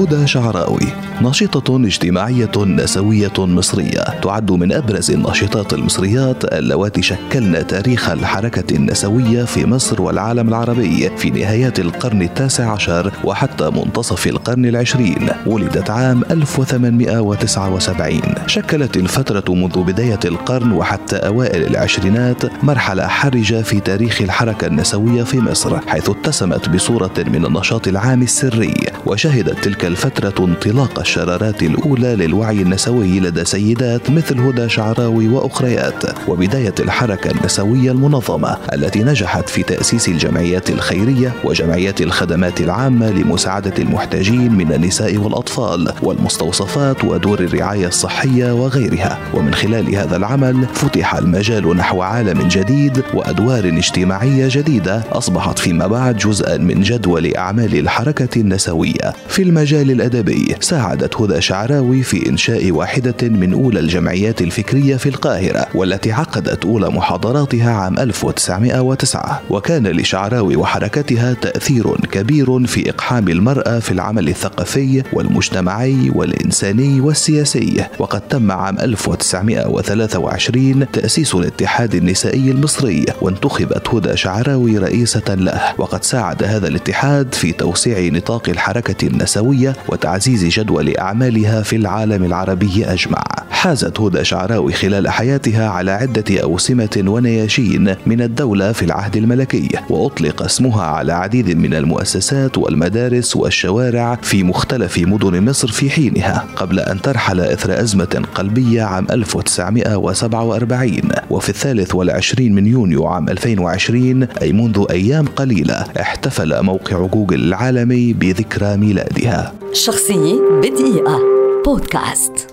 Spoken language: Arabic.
هدى شعراوي. ناشطة اجتماعية نسوية مصرية. تعد من أبرز الناشطات المصريات اللواتي شكلن تاريخ الحركة النسوية في مصر والعالم العربي في نهايات القرن التاسع عشر وحتى منتصف القرن العشرين. ولدت عام 1879 شكلت الفترة منذ بداية القرن وحتى أوائل العشرينات مرحلة حرجة في تاريخ الحركة النسوية في مصر حيث اتسمت بصورة من النشاط العام السري. وشهدت تلك الفترة انطلاق الشرارات الأولى للوعي النسوي لدى سيدات مثل هدى شعراوي وأخريات وبداية الحركة النسوية المنظمة التي نجحت في تأسيس الجمعيات الخيرية وجمعيات الخدمات العامة لمساعدة المحتاجين من النساء والأطفال والمستوصفات ودور الرعاية الصحية وغيرها. ومن خلال هذا العمل فتح المجال نحو عالم جديد وأدوار اجتماعية جديدة أصبحت فيما بعد جزءا من جدول أعمال الحركة النسوية. في المجال الأدبي ساعد ساعدت هدى شعراوي في إنشاء واحدة من أولى الجمعيات الفكرية في القاهرة والتي عقدت أولى محاضراتها عام 1909 وكان لشعراوي وحركتها تأثير كبير في إقحام المرأة في العمل الثقافي والمجتمعي والإنساني والسياسي. وقد تم عام 1923 تأسيس الاتحاد النسائي المصري وانتخبت هدى شعراوي رئيسة له. وقد ساعد هذا الاتحاد في توسيع نطاق الحركة النسوية وتعزيز جدول لأعمالها في العالم العربي أجمع. حازت هدى شعراوي خلال حياتها على عدة أوسمة ونياشين من الدولة في العهد الملكي وأطلق اسمها على عديد من المؤسسات والمدارس والشوارع في مختلف مدن مصر في حينها قبل أن ترحل إثر أزمة قلبية عام 1947 وفي الثالث والعشرين من يونيو عام 2020 أي منذ أيام قليلة احتفل موقع جوجل العالمي بذكرى ميلادها. شخصية بدقيقة. بودكاست.